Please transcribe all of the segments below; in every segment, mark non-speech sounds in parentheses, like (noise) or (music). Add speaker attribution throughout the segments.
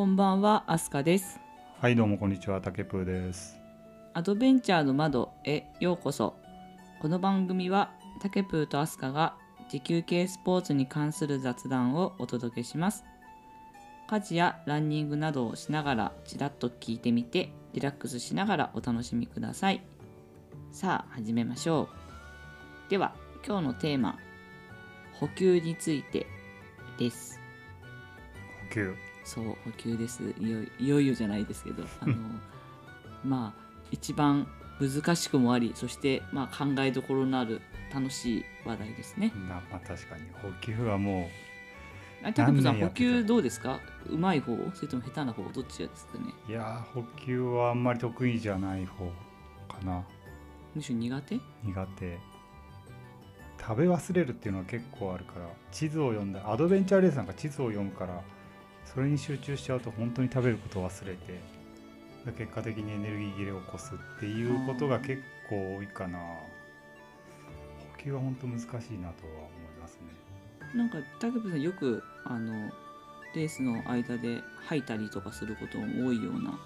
Speaker 1: こんばんは、アスカです。
Speaker 2: はいどうもこんにちは、たけぷーです。
Speaker 1: アドベンチャーの窓へようこそ。この番組は、タケプーとアスカが持久系スポーツに関する雑談をお届けします。家事やランニングなどをしながらちらっと聞いてみて、リラックスしながらお楽しみください。さあ、始めましょう。では、今日のテーマ、補給についてです。
Speaker 2: 補給。
Speaker 1: そう補給です。いよいよいよじゃないですけど (laughs) あのまあ一番難しくもありそしてまあ考えどころのある楽しい話題ですね。
Speaker 2: なまあ確かに。補給はも
Speaker 1: あタクプさん補給どうですか？うまい方？それとも下手な方？どっちですかね？
Speaker 2: ういやー補給はあんまり得意じゃない方かな。
Speaker 1: むしろ苦手？
Speaker 2: 苦手。食べ忘れるっていうのは結構あるから地図を読んだアドベンチャーレースなんか地図を読むからそれに集中しちゃうと本当に食べることを忘れて結果的にエネルギー切れを起こすっていうことが結構多いかな。補給は本当難しいなとは思いますね。
Speaker 1: なんかタクプさんよくあのレースの間で吐いたりとかすることも多いような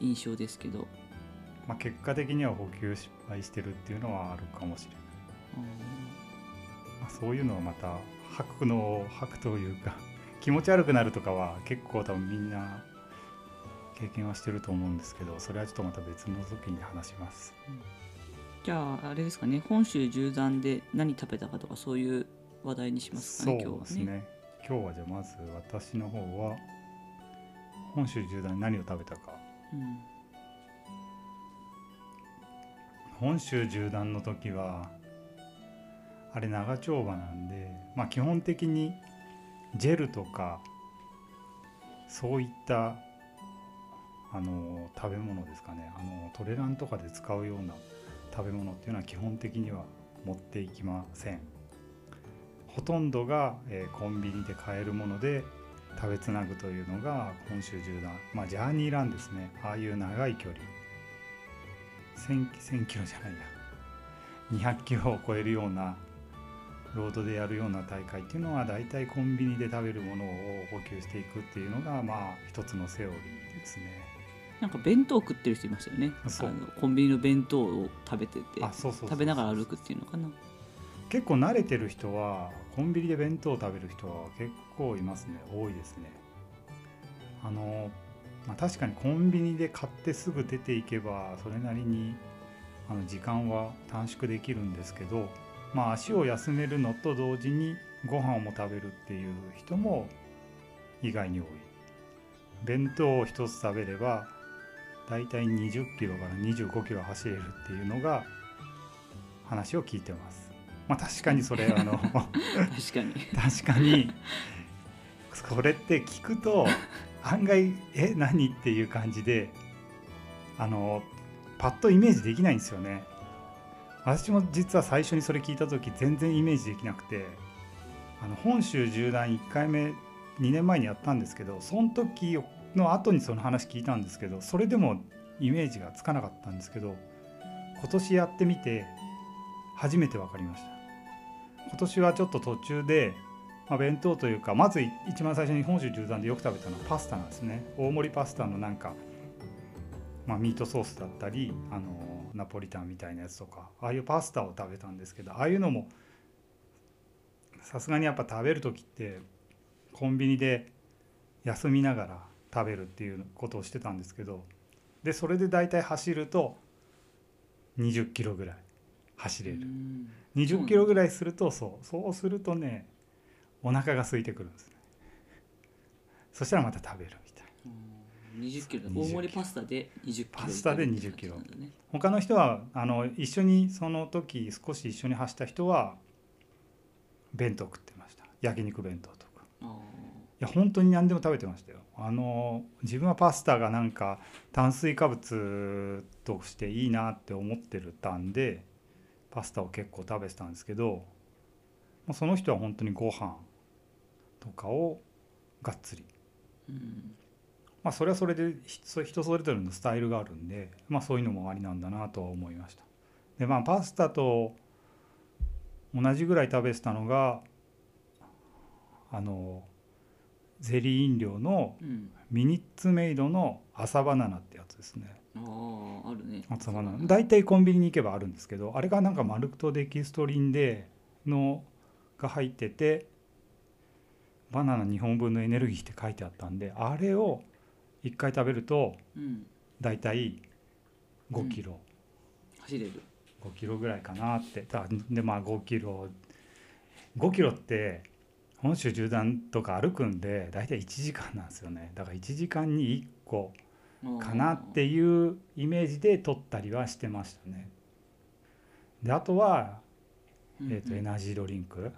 Speaker 1: 印象ですけど。
Speaker 2: まあ、結果的には補給失敗してるっていうのはあるかもしれない、
Speaker 1: あ
Speaker 2: まあ、そういうのはまた吐くのを吐くというか気持ち悪くなるとかは結構多分みんな経験はしてると思うんですけどそれはちょっとまた別の時に話します。
Speaker 1: ーじゃああれですかね。本州縦断で何食べたかとかそういう話題にしますか
Speaker 2: そう
Speaker 1: ね今日はね。
Speaker 2: ですね。今日はじゃあまず私の方は本州縦断に何を食べたか。
Speaker 1: うん。
Speaker 2: 本州縦断の時はあれ長丁場なんでまあ基本的にジェルとかそういったあの食べ物ですかね。あのトレランとかで使うような食べ物っていうのは基本的には持っていきません。ほとんどが、えーコンビニで買えるもので食べつなぐというのが本州縦断。まあジャーニーランですね。ああいう長い距離。1000, 1000キロじゃないや。200キロを超えるようなロードでやるような大会っていうのは大体コンビニで食べるものを補給していくっていうのがまあ一つのセオリーですね。
Speaker 1: なんか弁当食ってる人いましたよね。あのコンビニの弁当を食べてて食べながら歩くっていうのかな。
Speaker 2: 結構慣れてる人はコンビニで弁当を食べる人は結構いますね。多いですね。あの、まあ、確かにコンビニで買ってすぐ出ていけばそれなりにあの時間は短縮できるんですけど、まあ、足を休めるのと同時にご飯も食べるっていう人も意外に多い。弁当を一つ食べればだいたい20キロから25キロ走れるっていうのが話を聞いてます。まあ確かにそれあの
Speaker 1: 確かに (laughs)
Speaker 2: 確かにそれって聞くと案外え何？っていう感じであのパッとイメージできないんですよね私も実は最初にそれ聞いた時全然イメージできなくてあの本州縦断1回目2年前にやったんですけどその時の後にその話聞いたんですけどそれでもイメージがつかなかったんですけど今年やってみて初めて分かりました。今年はちょっと途中で、まあ、弁当というかまず一番最初に本州縦断でよく食べたのはパスタなんですね。大盛りパスタのなんか、まあ、ミートソースだったりあのナポリタンみたいなやつとかああいうパスタを食べたんですけどああいうのもさすがにやっぱ食べる時ってコンビニで休みながら食べるっていうことをしてたんですけどでそれで大体走ると20キロぐらい走れる。
Speaker 1: うん。
Speaker 2: 20キロぐらいするとそうそうするとねお腹が空いてくるんですね。そしたらまた食べるみたいな。
Speaker 1: うん20キロ
Speaker 2: 20キロ。
Speaker 1: 大盛りパスタで20キロ
Speaker 2: パスタで20キロ。他の人はあの一緒にその時少し一緒に走った人は弁当食ってました。焼肉弁当とか。
Speaker 1: あ
Speaker 2: いや本当に何でも食べてましたよ。あの自分はパスタがなんか炭水化物としていいなって思ってるたんでパスタを結構食べてたんですけどまあその人は本当にご飯とかをがっつり。
Speaker 1: ーうん
Speaker 2: まあそれはそれで人人それぞれのスタイルがあるんでまあそういうのもありなんだなとは思いました。でまあパスタと同じぐらい食べてたのがあのゼリー飲料の
Speaker 1: うん。
Speaker 2: ミニッツメイドの朝バナナってやつですね。
Speaker 1: あああるね。
Speaker 2: 朝バナナ。大体コンビニに行けばあるんですけどあれがなんかマルクトデキストリンでのが入っててバナナ2本分のエネルギーって書いてあったんであれを1回食べると
Speaker 1: うん。
Speaker 2: 大体5キロ、
Speaker 1: 走れる。
Speaker 2: 5キロぐらいかなって。だでまあ5キロ。5キロって本州縦断とか歩くんで大体1時間なんですよね。だから1時間に1個かなっていうイメージで取ったりはしてましたね。であとは、
Speaker 1: うん
Speaker 2: えー、とエナジードリンク。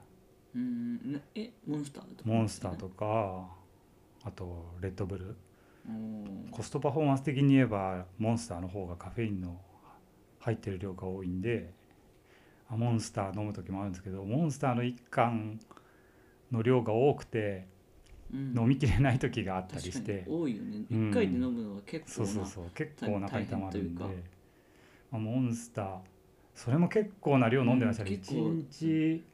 Speaker 1: うんなえモンスターとか
Speaker 2: モンスターとかあとレッドブルコストパフォーマンス的に言えばモンスターの方がカフェインの入ってる量が多いんであモンスター飲む時もあるんですけどモンスターの1缶の量が多くて
Speaker 1: うん。
Speaker 2: 飲みきれない時があったりして、
Speaker 1: 多いよね。
Speaker 2: うん。
Speaker 1: 一回で飲むのは結構な
Speaker 2: そうそうそう。結構お腹にたまるんで。まあ、モンスターそれも結構な量飲んでましたね、
Speaker 1: うん。結構
Speaker 2: 1日、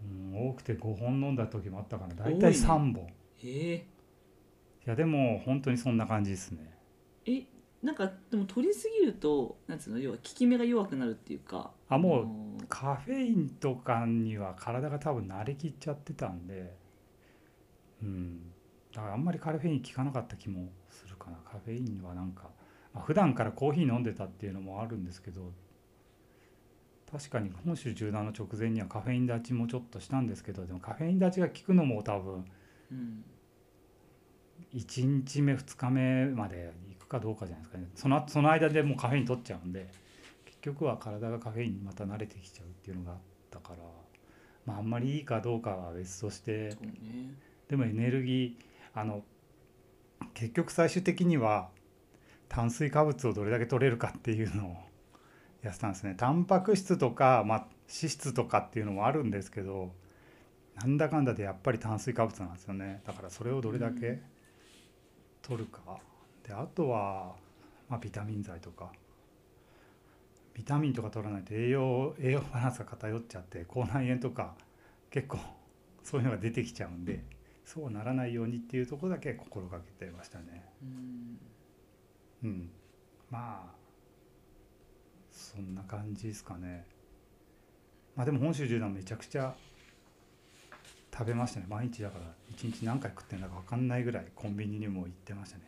Speaker 2: うん、多くて5本飲んだ時もあったかな。大体
Speaker 1: 多いね。
Speaker 2: 3本、い
Speaker 1: え
Speaker 2: やでも本当にそんな感じですね。
Speaker 1: ー、えなんかでも取りすぎるとなんつうの要は効き目が弱くなるっていうか
Speaker 2: あもう
Speaker 1: う
Speaker 2: カフェインとかには体が多分慣れきっちゃってたんでうん。だからあんまりカフェイン効かなかった気もするかな。カフェインはなんか、まあ、普段からコーヒー飲んでたっていうのもあるんですけど確かに本州縦断の直前にはカフェイン立ちもちょっとしたんですけどでもカフェイン立ちが効くのも多分
Speaker 1: うん
Speaker 2: 1日目2日目まで行くかどうかじゃないですかね。そのその間でもうカフェイン取っちゃうんで結局は体がカフェインにまた慣れてきちゃうっていうのがあったからまああんまりいいかどうかは別としてでもエネルギーあの結局最終的には炭水化物をどれだけ取れるかっていうのを (laughs) やってたんですね。タンパク質とか、まあ、脂質とかっていうのもあるんですけどなんだかんだでやっぱり炭水化物なんですよね。だからそれをどれだけ取るかであとは、まあ、ビタミン剤とかビタミンとか取らないと栄養栄養バランスが偏っちゃって口内炎とか結構 (laughs) そういうのが出てきちゃうんでそうならないようにっていうところだけ心がけてましたね。
Speaker 1: うん
Speaker 2: うん、まあそんな感じですかね。まあでも本州縦断めちゃくちゃ食べましたね。毎日だから一日何回食ってんだか分かんないぐらいコンビニにも行ってましたね。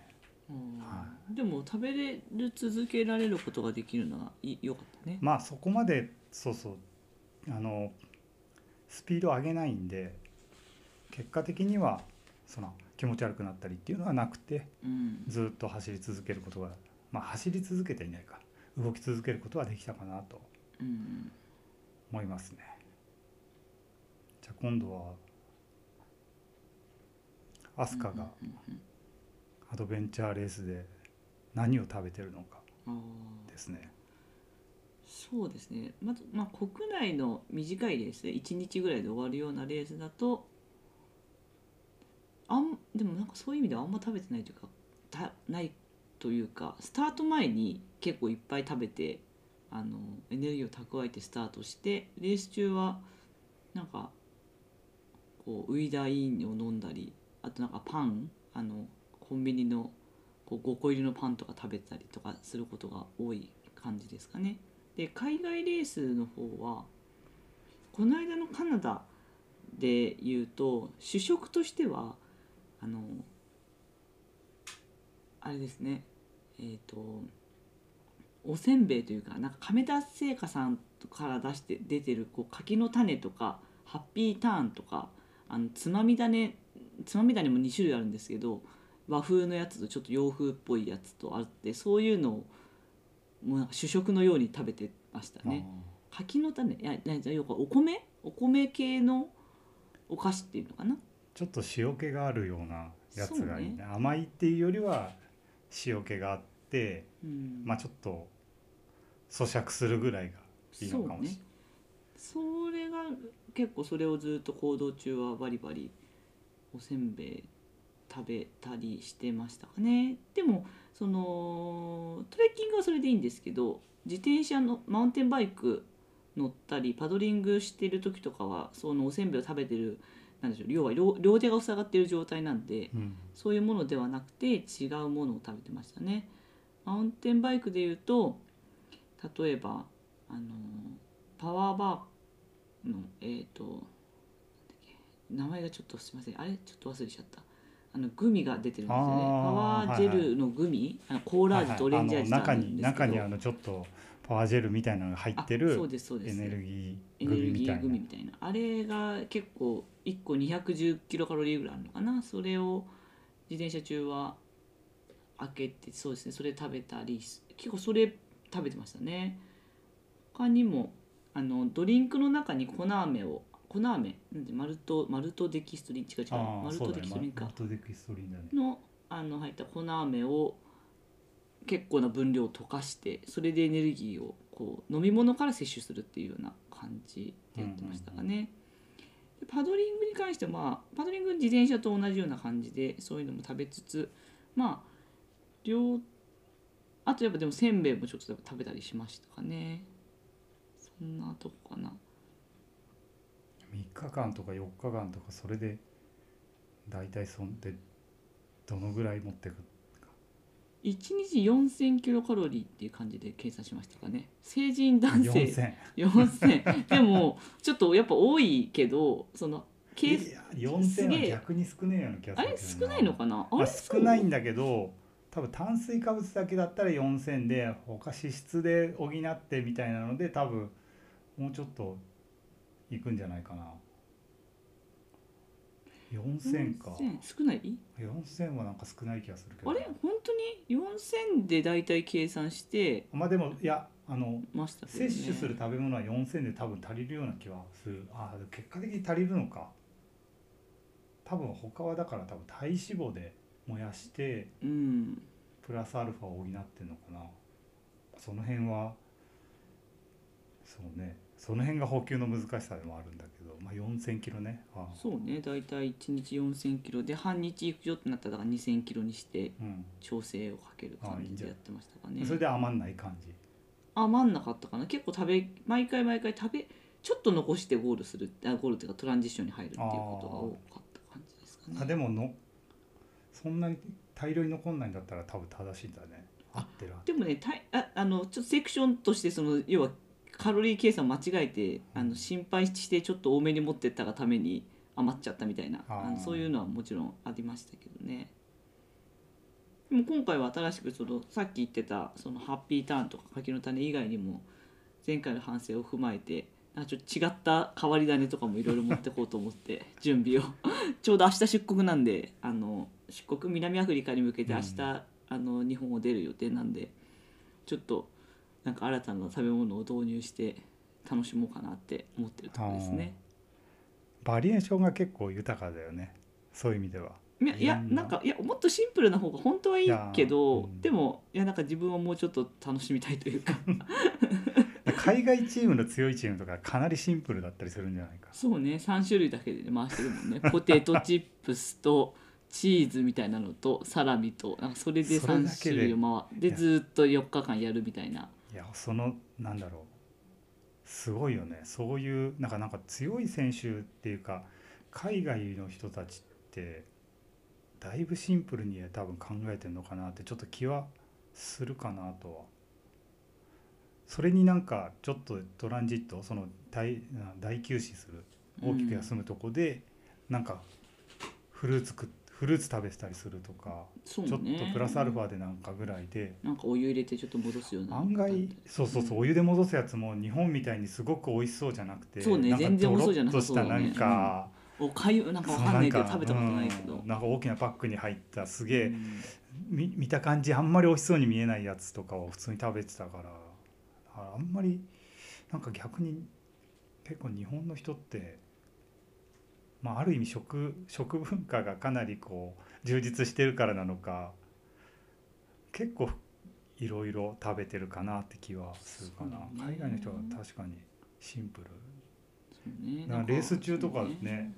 Speaker 1: うん。
Speaker 2: は
Speaker 1: でも食べれる続けられることができるのはいよかったね。
Speaker 2: まあそこまでそうそう。あのスピード上げないんで結果的にはその気持ち悪くなったりっていうのはなくて
Speaker 1: うん。
Speaker 2: ずっと走り続けることがまあ走り続けていないか動き続けることはできたかなと
Speaker 1: うん。
Speaker 2: 思いますね。じゃあ今度はアスカがアドベンチャーレースで何を食べてるのかですね。
Speaker 1: そうですね。まず、まあ、国内の短いレースで1日ぐらいで終わるようなレースだとあんでもなんかそういう意味ではあんま食べてないというかたないというかスタート前に結構いっぱい食べてあのエネルギーを蓄えてスタートしてレース中はなんかこうウイダーインを飲んだりあとなんかパンあのコンビニのこう5個入りのパンとか食べたりとかすることが多い感じですかね。で海外レースの方はこの間のカナダで言うと主食としてはあのあれですねえっ、とおせんべいというかなんか亀田製菓さんから出して出てるこう柿の種とかハッピーターンとかあのつまみ種つまみ種も2種類あるんですけど和風のやつとちょっと洋風っぽいやつとあってそういうのをもう主食のように食べてましたね。柿の種いや何要はお米？お米系のお菓子っていうのかな？
Speaker 2: ちょっと塩気があるようなやつがいいね。
Speaker 1: そう
Speaker 2: 甘いっていうよりは塩気があって
Speaker 1: うん。
Speaker 2: まあちょっと咀嚼するぐらいがいいのかもしれない、
Speaker 1: それが結構それをずっと行動中はバリバリおせんべい食べたりしてましたかねでもそのトレッキングはそれでいいんですけど自転車のマウンテンバイク乗ったりパドリングしてる時とかはそのおせんべいを食べてるなんでしょう要は両両手が塞がっている状態なんで
Speaker 2: うん
Speaker 1: そういうものではなくて違うものを食べてましたね。マウンテンバイクでいうと例えばあのパワーバーのえっ、となんだっけ名前がちょっとすみません。あれちょっと忘れちゃった。あのグミが出てるんですよね。パワージェルのグミ、あのコーラ味とオレンジ味
Speaker 2: 中に中にあのちょっとパワージェルみたいなのが入って
Speaker 1: あ
Speaker 2: る
Speaker 1: そうですそうです。
Speaker 2: エネルギ
Speaker 1: エ
Speaker 2: ーグ
Speaker 1: ネルギー
Speaker 2: ミみたいな。
Speaker 1: グミみたいな。あれが結構1個210キロカロリーぐらいあるのかな。それを自転車中は開けてそうですね。それ食べたりし結構それ食べてましたね。他にもあのドリンクの中に粉飴を粉飴なんでマルトマルトデキストリン違う違う
Speaker 2: あ
Speaker 1: マルトデキストリンか
Speaker 2: マルトデキストリンだね
Speaker 1: のあの入った粉飴を結構な分量溶かしてそれでエネルギーをこう飲み物から摂取するっていうような感じでやってましたかね。でパドリングに関しては、まあ、パドリング自転車と同じような感じでそういうのも食べつつまあ両あとやっぱでもせんべいもちょっと食べたりしましたかね。そんなとこかな。
Speaker 2: 3日間とか4日間とかそれで大体そんでどのぐらい持ってく
Speaker 1: ？1日4000キロカロリーっていう感じで計算しましたかね。成人男性。
Speaker 2: 4000
Speaker 1: 4000でもちょっとやっぱ多いけどそのケース
Speaker 2: いや4000は逆に少ねえような気がす
Speaker 1: あれ
Speaker 2: るけど
Speaker 1: 少ないのかな？あれ？
Speaker 2: 少ないんだけど多分炭水化物だけだったら4000で他脂質で補ってみたいなので多分もうちょっといくんじゃないかな。4000か。
Speaker 1: 4000少ない
Speaker 2: ？4000はなんか少ない気がするけど。
Speaker 1: あれ？本当に？4000で大体計算して。
Speaker 2: まあでもいやあの
Speaker 1: ね、
Speaker 2: 摂取する食べ物は4000で多分足りるような気はする。ああ結果的に足りるのか。多分他はだから多分体脂肪で燃やして
Speaker 1: うん。
Speaker 2: プラスアルファを補ってんのかな。その辺はそうねその辺が補給の難しさでもあるんだけど、まあ、4000キロね。ああ。
Speaker 1: そうね。大体1日4000キロ。で半日行くよってなったら2000キロにして
Speaker 2: うん。
Speaker 1: 調整をかける感じでやってましたかね。
Speaker 2: それで余んない感じ？
Speaker 1: 余んなかったかな。結構食べ毎回毎回食べちょっと残してゴールするあゴールっていうかトランジッションに入るっていうことが多かった感じですかね。
Speaker 2: あでものそんなに大量に残んないんだったら多分正しいんだね。合ってる。
Speaker 1: でもねたいああのちょっとセクションとしてその要はカロリー計算間違えてあの心配してちょっと多めに持ってったがために余っちゃったみたいな
Speaker 2: あ
Speaker 1: のそういうのはもちろんありましたけどね。でも今回は新しくそのさっき言ってたそのハッピーターンとか柿の種以外にも前回の反省を踏まえてなんかちょっと違った変わり種とかもいろいろ持ってこうと思って (laughs) 準備を。(laughs) ちょうど明日出国なんであの出国南アフリカに向けて明日、あの日本を出る予定なんでちょっとなんか新たな食べ物を導入して楽しもうかなって思ってるところですね。
Speaker 2: バリエーションが結構豊かだよね。そういう意味では。い
Speaker 1: や
Speaker 2: な。
Speaker 1: なんかいやもっとシンプルな方が本当はいいけど、
Speaker 2: うん。
Speaker 1: でもいやなんか自分はもうちょっと楽しみたいというか。
Speaker 2: 海外チームの強いチームとかかなりシンプルだったりするんじゃないか。
Speaker 1: そうね3種類だけで回してるもんね。(laughs) ポテトチップスとチーズみたいなのとサラミとなんかそれで
Speaker 2: それだ
Speaker 1: 3
Speaker 2: けで
Speaker 1: 種類を回ってずーっと4日間やるみたいない
Speaker 2: やそのなんだろう。すごいよね。そういうなんかなんか強い選手っていうか海外の人たちってだいぶシンプルに多分考えてるのかなってちょっと気はするかなとは。それになんかちょっとトランジットその大大休止する大きく休むとこで、なんかフルーツ食っフルーツ食べてたりするとか、ちょっとプラスアルファでなんかぐらいで。
Speaker 1: なんかお湯入れてちょっと戻すような。
Speaker 2: 案外そうそうそうお湯で戻すやつも日本みたいにすごく美味しそうじゃなくて
Speaker 1: そうね
Speaker 2: なんか
Speaker 1: 全然美味しそうじゃな
Speaker 2: ドロッとした
Speaker 1: さそう
Speaker 2: ん。か、
Speaker 1: おかゆなんかわかんないけど
Speaker 2: ん
Speaker 1: 食べたことないけど。
Speaker 2: うん、なんか大きなパックに入ったすげえ、
Speaker 1: うん。
Speaker 2: み見た感じあんまり美味しそうに見えないやつとかを普通に食べてたからああんまりなんか逆に結構日本の人って、まあ、ある意味食食文化がかなりこう充実してるからなのか結構いろいろ食べてるかなって気はするかな、
Speaker 1: ね。
Speaker 2: 海外の人は確かにシンプル。
Speaker 1: ね。
Speaker 2: なんかレース中とか
Speaker 1: そう
Speaker 2: ね。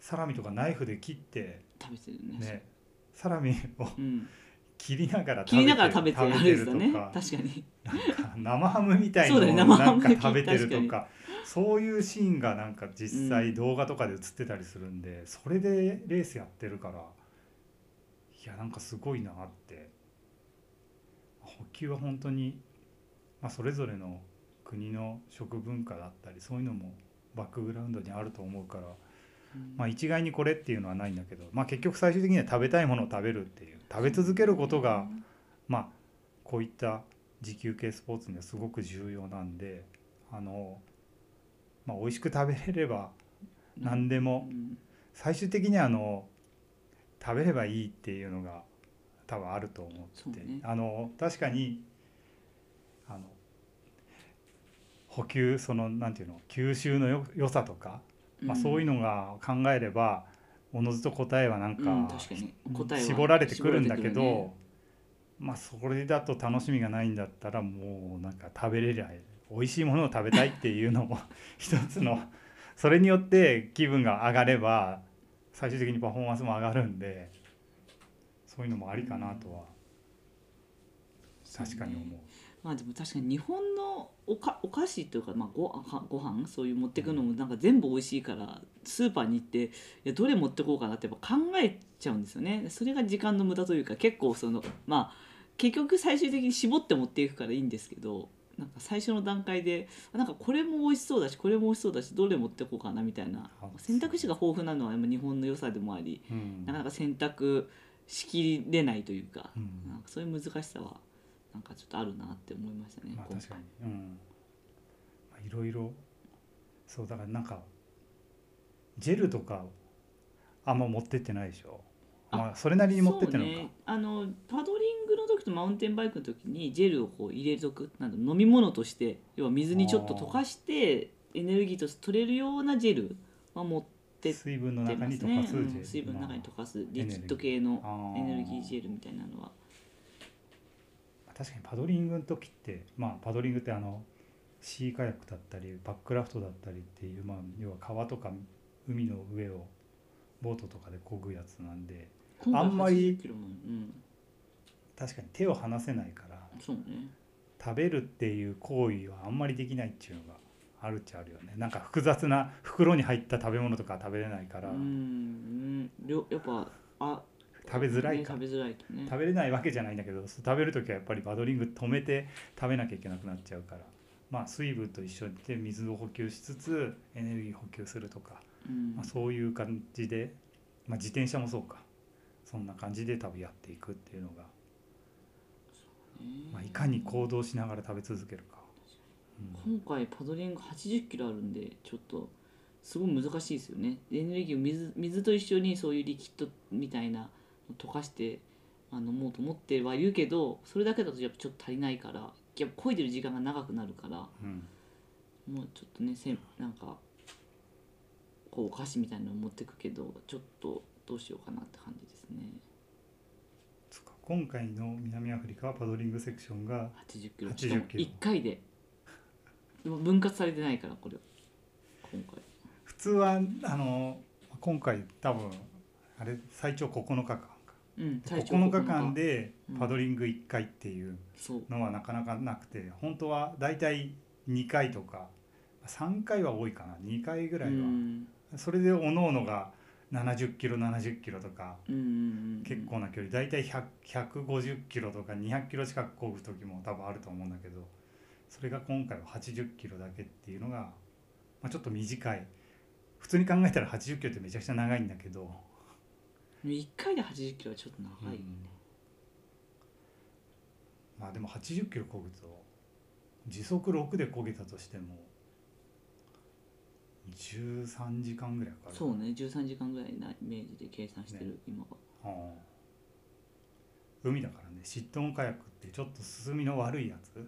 Speaker 2: サラミとかナイフで切って
Speaker 1: 食べてるね。
Speaker 2: ねサラミを
Speaker 1: うん、
Speaker 2: 切りながら
Speaker 1: 食べて
Speaker 2: るとか
Speaker 1: 確かに。
Speaker 2: なんか生ハムみたいのをなんか食べてると
Speaker 1: 確
Speaker 2: かそういうシーンがなんか実
Speaker 1: うん
Speaker 2: 際動画とかで映ってたりするんで、それでレースやってるからいやなんかすごいなって。補給は本当に、まあ、それぞれの国の食文化だったりそういうのもバックグラウンドにあると思うから、まあ、一概にこれっていうのはないんだけど、まあ、結局最終的には食べたいものを食べるっていう食べ続けることが、まあこういった持久系スポーツにはすごく重要なんであの、まあ、美味しく食べれれば何でも。
Speaker 1: うん。
Speaker 2: 最終的にはあの食べればいいっていうのが多分あると思って、
Speaker 1: ね。
Speaker 2: あの確かにあの補給そのなんていうの吸収のよ良さとか、まあ、そういうのが考えればおのずと答えはなんか,、
Speaker 1: うん確かに。答えは
Speaker 2: 絞られてくるんだけど、まあそれだと楽しみがないんだったらもうなんか食べれりゃ美味しいものを食べたいっていうのも (laughs) 一つのそれによって気分が上がれば最終的にパフォーマンスも上がるんでそういうのもありかなとは確かに思う。
Speaker 1: まあでも確かに日本のおかお菓子というか、まあ、ごはご飯そういう持ってくのもなんか全部美味しいからスーパーに行っていやどれ持ってこうかなってやっぱ考えちゃうんですよね。それが時間の無駄というか結構そのまあ結局最終的に絞って持っていくからいいんですけどなんか最初の段階でなんかこれも美味しそうだしこれも美味しそうだしどれ持ってこうかなみたいな
Speaker 2: あ
Speaker 1: 選択肢が豊富なのはやっぱ日本の良さでもあり
Speaker 2: うん。
Speaker 1: なかなか選択しきれないというか
Speaker 2: うん。
Speaker 1: なんかそういう難しさはなんかちょっとあるなって思いましたね。今
Speaker 2: まあ確かに、うん。まあ、いろいろそうだからなんかジェルとかあんま持ってってないでしょ。
Speaker 1: あ
Speaker 2: まあそれなりに持ってってのか、
Speaker 1: ね。あのパドリングの時とマウンテンバイクの時にジェルをこう入れとくなんだ飲み物として要は水にちょっと溶かしてエネルギーとして取れるようなジェルは持ってっ
Speaker 2: 水分の
Speaker 1: て
Speaker 2: 中に溶かす
Speaker 1: うん水分の中に溶かす。リキッド系のエネルギー。ジェルみたいなのは。
Speaker 2: 確かにパドリングの時ってまあパドリングってあのシーカヤックだったりバックラフトだったりっていう、まあ、要は川とか海の上をボートとかで漕ぐやつなんであんまり
Speaker 1: 80キロもうん
Speaker 2: 確かに手を離せないから
Speaker 1: そうね。
Speaker 2: 食べるっていう行為はあんまりできないっていうのがあるっちゃあるよね。なんか複雑な袋に入った食べ物とか食べれないから、
Speaker 1: うん。やっぱあ
Speaker 2: 食べづらいか、
Speaker 1: ね食べづらいとね。
Speaker 2: 食べれないわけじゃないんだけど食べる時はやっぱりパドリング止めて食べなきゃいけなくなっちゃうから。まあ水分と一緒で水を補給しつつエネルギー補給するとか、
Speaker 1: うん。
Speaker 2: まあ、そういう感じで、まあ、自転車もそうか。そんな感じで多分やっていくっていうのが、まあ、いかに行動しながら食べ続けるか、うん
Speaker 1: 今回パドリング80キロあるんでちょっとすごい難しいですよね。エネルギーを水水と一緒にそういうリキッドみたいなの溶かしてあの飲もうと思ってはいるけどそれだけだとやっぱちょっと足りないからやっぱ漕いでる時間が長くなるから
Speaker 2: うん。
Speaker 1: もうちょっとねせんなんかこうお菓子みたいなの持ってくけどちょっとどうしようかなって感じですね。
Speaker 2: 今回の南アフリカはパドリングセクションが
Speaker 1: 80キロ。
Speaker 2: 80
Speaker 1: しかも
Speaker 2: キロ。
Speaker 1: 1回で。分割されてないからこれ今回。
Speaker 2: 普通はあの今回多分あれ最長9日間か。
Speaker 1: うん最長
Speaker 2: 9日間で
Speaker 1: うん。
Speaker 2: パドリング1回っていうのはなかなかなくて本当はだいたい2回とか3回は多いかな。2回ぐらいは、
Speaker 1: うん
Speaker 2: それでおのおのが70キロ70キロとか
Speaker 1: うんうんうん
Speaker 2: 結構な距離。だいたい100 150キロとか200キロ近く漕ぐ時も多分あると思うんだけどそれが今回は80キロだけっていうのが、まあ、ちょっと短い。普通に考えたら80キロってめちゃくちゃ長いんだけど、
Speaker 1: 1回で80キロはちょっと長い、
Speaker 2: うん。まあでも80キロ漕ぐと時速6で漕げたとしても13時間ぐらいかかる。
Speaker 1: そうね13時間ぐらいなイメージで計算してる、今は。
Speaker 2: ああ。海だからねシットンカヤックってちょっと進みの悪いやつ。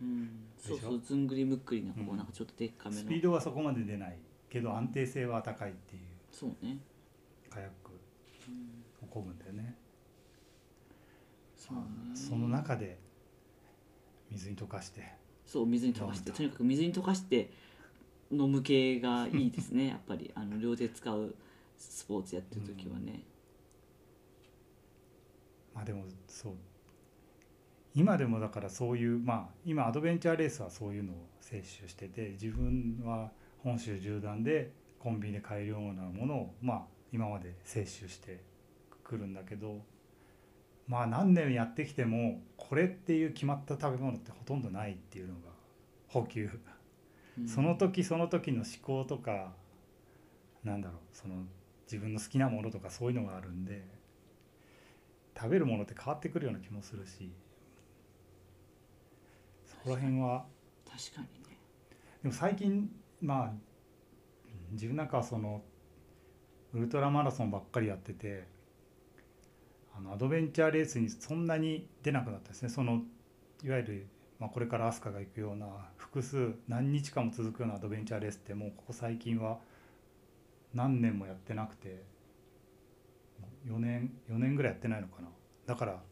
Speaker 1: うん。そうそうずんぐりむっくりなこう、
Speaker 2: うん。
Speaker 1: なんかちょっとでっかめの。
Speaker 2: スピードはそこまで出ないけど安定性は高いっていう。
Speaker 1: そうね、
Speaker 2: カヤック
Speaker 1: うん、
Speaker 2: を漕ぐんだよね。
Speaker 1: そうね。
Speaker 2: その中で水に溶かして。
Speaker 1: そう水に溶かして。とにかく水に溶かして飲む系がいいですね。(laughs) やっぱりあの両手使うスポーツやってる時はね、
Speaker 2: まあでもそう。今でもだからそういうまあ今アドベンチャーレースはそういうのを摂取してて自分は本州縦断でコンビニで買えるようなものをまあ今まで摂取してくるんだけどまあ何年やってきてもこれっていう決まった食べ物ってほとんどないっていうのが補給、その時その時の思考とかなんだろうその自分の好きなものとかそういうのがあるんで食べるものって変わってくるような気もするしそこら辺は。
Speaker 1: 確かにね。
Speaker 2: でも最近まあ自分なんかはそのウルトラマラソンばっかりやっててあのアドベンチャーレースにそんなに出なくなったですね。そのいわゆる、まあ、これから飛鳥が行くような複数何日間も続くようなアドベンチャーレースってもうここ最近は何年もやってなくて4年4年ぐらいやってないのかな。だから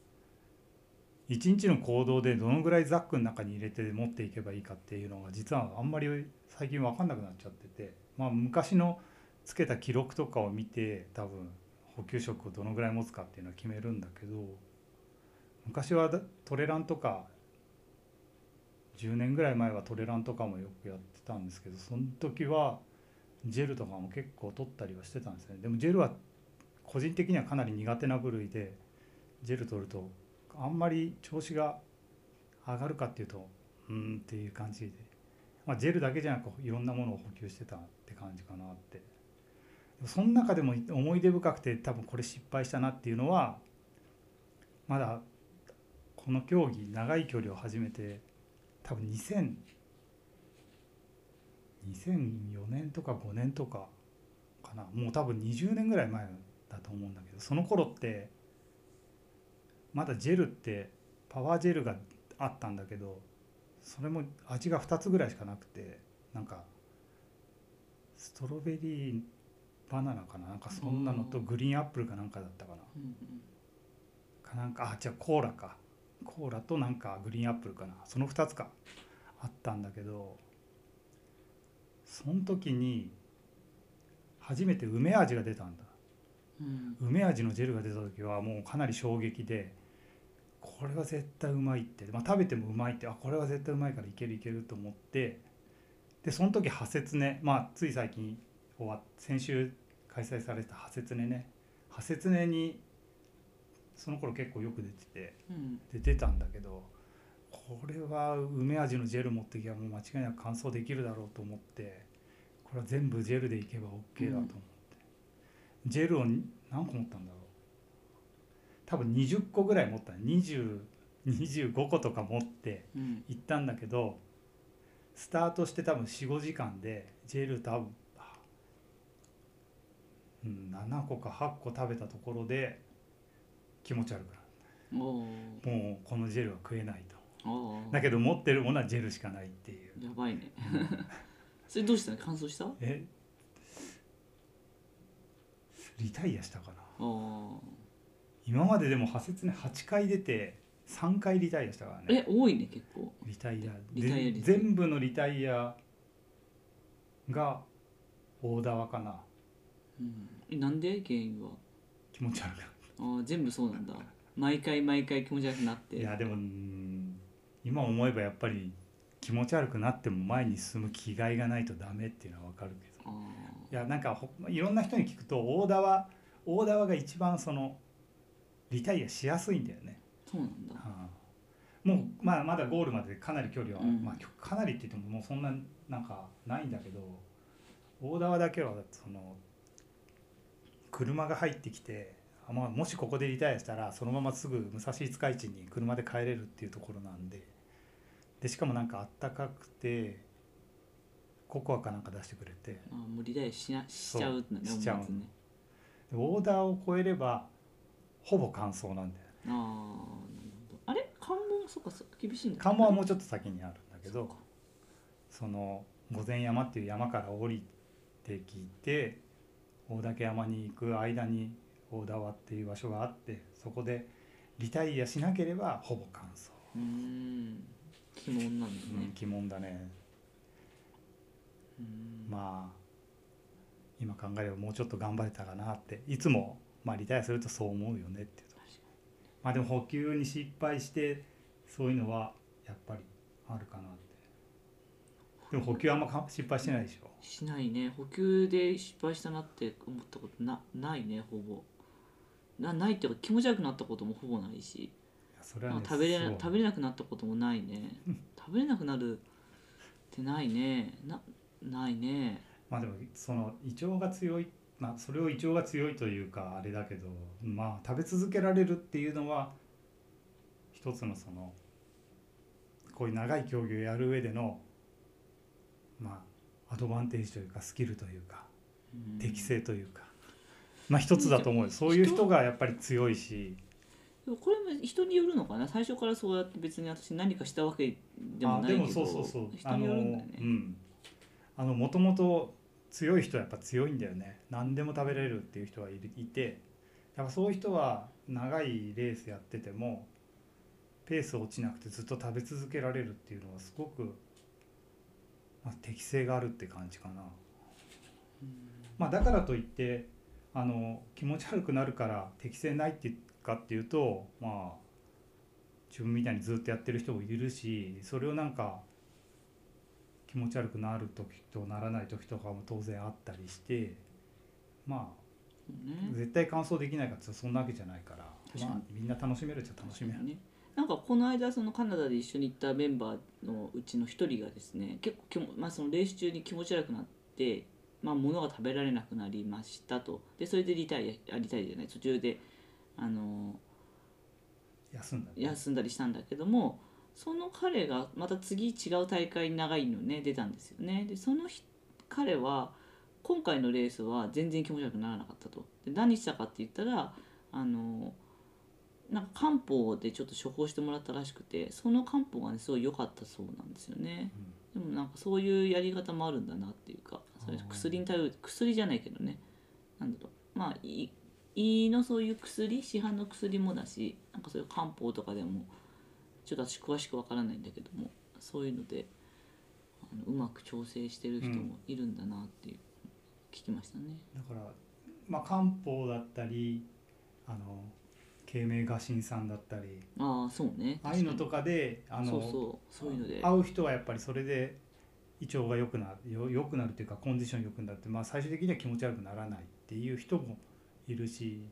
Speaker 2: 一日の行動でどのぐらいザックの中に入れて持っていけばいいかっていうのが実はあんまり最近分かんなくなっちゃってて、まあ、昔のつけた記録とかを見て多分補給食をどのぐらい持つかっていうのは決めるんだけど昔はトレランとか10年ぐらい前はトレランとかもよくやってたんですけどその時はジェルとかも結構取ったりはしてたんですね。でもジェルは個人的にはかなり苦手な部類でジェル取るとあんまり調子が上がるかっていうとうんっていう感じで、まあ、ジェルだけじゃなくいろんなものを補給してたって感じかなって。でもその中でも思い出深くて多分これ失敗したなっていうのはまだこの競技長い距離を始めて多分2000 2004年とか5年とかかな。もう多分20年ぐらい前だと思うんだけどその頃ってまだジェルってパワージェルがあったんだけどそれも味が2つぐらいしかなくてなんかストロベリーバナナかな。なんかそんなのとグリーンアップルかなんかだったかな。
Speaker 1: うん。
Speaker 2: かなんかあじゃあコーラかコーラとなんかグリーンアップルかな。その2つか。あったんだけどその時に初めて梅味が出たんだ。
Speaker 1: うん。
Speaker 2: 梅味のジェルが出た時はもうかなり衝撃でこれは絶対うまいって、まあ、食べてもうまいって。あこれは絶対うまいからいけるいけると思って。でその時ハセツネまあつい最近終わっ先週開催されたハセツネね。ハセツネにその頃結構よく出てて
Speaker 1: うん。
Speaker 2: で出たんだけどこれは梅味のジェル持ってきゃもう間違いなく乾燥できるだろうと思ってこれは全部ジェルでいけば OK だと思って、ジェルをに何個持ったんだろう？多分20個ぐらい持った20 25個とか持って
Speaker 1: うん。
Speaker 2: 行ったんだけどスタートして多分45時間でジェル多分、あうん、7個か8個食べたところで気持ち悪くなる。もうこのジェルは食えないと。だけど持ってるものはジェルしかないっていう。
Speaker 1: やばいね。(laughs) それどうした？の乾燥した？
Speaker 2: え？リタイアしたかな。
Speaker 1: お
Speaker 2: 今まででも派切ね8回出て3回リタイアしたから
Speaker 1: ーえ
Speaker 2: ね
Speaker 1: 多いね結構。
Speaker 2: リタイア。
Speaker 1: リタイア
Speaker 2: 全部のリタイアが大縄かな。
Speaker 1: うん。えなんで？原因は。
Speaker 2: 気持ち悪く
Speaker 1: あー全部そうなんだ。毎回毎回気持ち悪くなって。
Speaker 2: いやでもうん今思えばやっぱり気持ち悪くなっても前に進む気概がないとダメっていうのは分かるけど。
Speaker 1: あ
Speaker 2: いやなんかほいろんな人に聞くと大縄大縄が一番そのリタイアしやすいんだよね、
Speaker 1: ーそうなんだ。
Speaker 2: はあ。もう、まあ、まだゴールまでかなり距離は、
Speaker 1: うん。
Speaker 2: まあ、かなりって言ってももうそんななんかないんだけど大縄だけはその車が入ってきてあまあもしここでリタイアしたらそのまますぐ武蔵五日市に車で帰れるっていうところなんででしかもなんかあったかくてココアかなんか出してくれて。
Speaker 1: あーもうリタイアしなしちゃう
Speaker 2: しちゃう。
Speaker 1: ね
Speaker 2: でオーダーを超えればほぼ完走なんだよね。
Speaker 1: ああなるほど。あれ？関門？そっか厳しいんだ。
Speaker 2: 関門はもうちょっと先にあるんだけど
Speaker 1: そ
Speaker 2: の御前山っていう山から降りてきて大岳山に行く間に大田輪っていう場所があってそこでリタイアしなければほぼ完走、
Speaker 1: うーん。鬼門なんですね。
Speaker 2: うん、鬼門だね。
Speaker 1: うん。
Speaker 2: まあ今考えればもうちょっと頑張れたかなっていつも、まあ、リタイアするとそう思うよねっていうとまあでも補給に失敗してそういうのはやっぱりあるかなって。でも補給？あんまか失敗してないでしょ。
Speaker 1: しないね。補給で失敗したなって思ったことなないねほぼなないっていうか気持ち悪くなったこともほぼないし、
Speaker 2: それはね
Speaker 1: まあ、食べれ食べれなくなったこともないね。(laughs) 食べれなくなるってないね。なないね。
Speaker 2: まあでもその胃腸が強いまあそれを胃腸が強いというかあれだけどまあ食べ続けられるっていうのは一つのそのこういう長い競技をやる上でのまあアドバンテージというかスキルというか
Speaker 1: うん。
Speaker 2: 適性というか、まあ一つだと思うよ。そういう人？がやっぱり強いし。
Speaker 1: でもこれも人によるのかな？最初からそうやって別に私何かしたわけでも
Speaker 2: あ
Speaker 1: ないけど
Speaker 2: でもそうそうそう。
Speaker 1: 人によるんだよね。
Speaker 2: あのもともと強い人はやっぱ強いんだよね。何でも食べれるっていう人はいるいて。やっぱそういう人は長いレースやっててもペース落ちなくてずっと食べ続けられるっていうのはすごく、まあ、適性があるって感じかな。まあ、だからといってあの気持ち悪くなるから適性ないっていうかっていうとまあ自分みたいにずっとやってる人もいるしそれをなんか気持ち悪くなる時とならない時とかも当然あったりしてまあ絶対完走できないかってそんなわけじゃないから、まあ、みんな楽しめるっちゃ楽しめる。
Speaker 1: ね。なんかこの間そのカナダで一緒に行ったメンバーのうちの一人がですね結構きも、まあ、そのレース中に気持ち悪くなって、まあ、物が食べられなくなりましたと。でそれでリタイアあリタイアじゃない途中であの
Speaker 2: 休んだり
Speaker 1: 休んだりしたんだけどもその彼がまた次違う大会に長いのね出たんですよね。でその日彼は今回のレースは全然気持ち悪くならなかったと。で何したかって言ったらあのなんか漢方でちょっと処方してもらったらしくてその漢方がねすごい良かったそうなんですよねでもなんかそういうやり方もあるんだなっていうかそれ薬に頼る薬じゃないけどね。なんだろう。まあい胃のそういう薬市販の薬もだしなんかそういう漢方とかでもちょっと私詳しくわからないんだけどもそういうのであのうまく調整してる人もいるんだなっていう、聞きましたね。
Speaker 2: だから、まあ、漢方だったりあの慶明画心さんだったり。
Speaker 1: ああそうね。
Speaker 2: ああいうのとかであの
Speaker 1: そうそう。そういうので。
Speaker 2: 会う人はやっぱりそれで胃腸が良くなるよ良くなるというかコンディション良くなって、まあ、最終的には気持ち悪くならないっていう人もいるし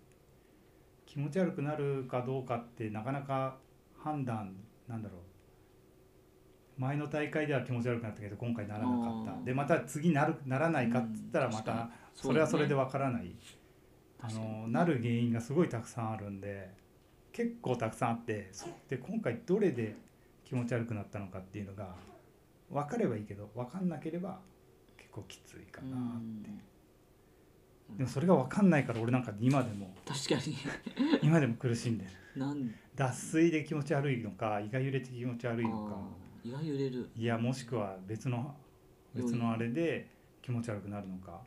Speaker 2: 気持ち悪くなるかどうかってなかなか判断なんだろう。前の大会では気持ち悪くなったけど今回ならなかった。でまた次なるならないかっつったらまたそれはそれで
Speaker 1: は
Speaker 2: わからない、あのなる原因がすごいたくさんあるんで結構たくさんあってそで今回どれで気持ち悪くなったのかっていうのが分かればいいけど分かんなければ結構きついかなって。でもそれが分かんないから俺なんか今でも
Speaker 1: 確かに。(laughs)
Speaker 2: 今でも苦しんでる
Speaker 1: なん？
Speaker 2: 脱水で気持ち悪いのか胃が揺れて気持ち悪いのか。
Speaker 1: 胃が揺れる。
Speaker 2: いやもしくは別の別のあれで気持ち悪くなるのか。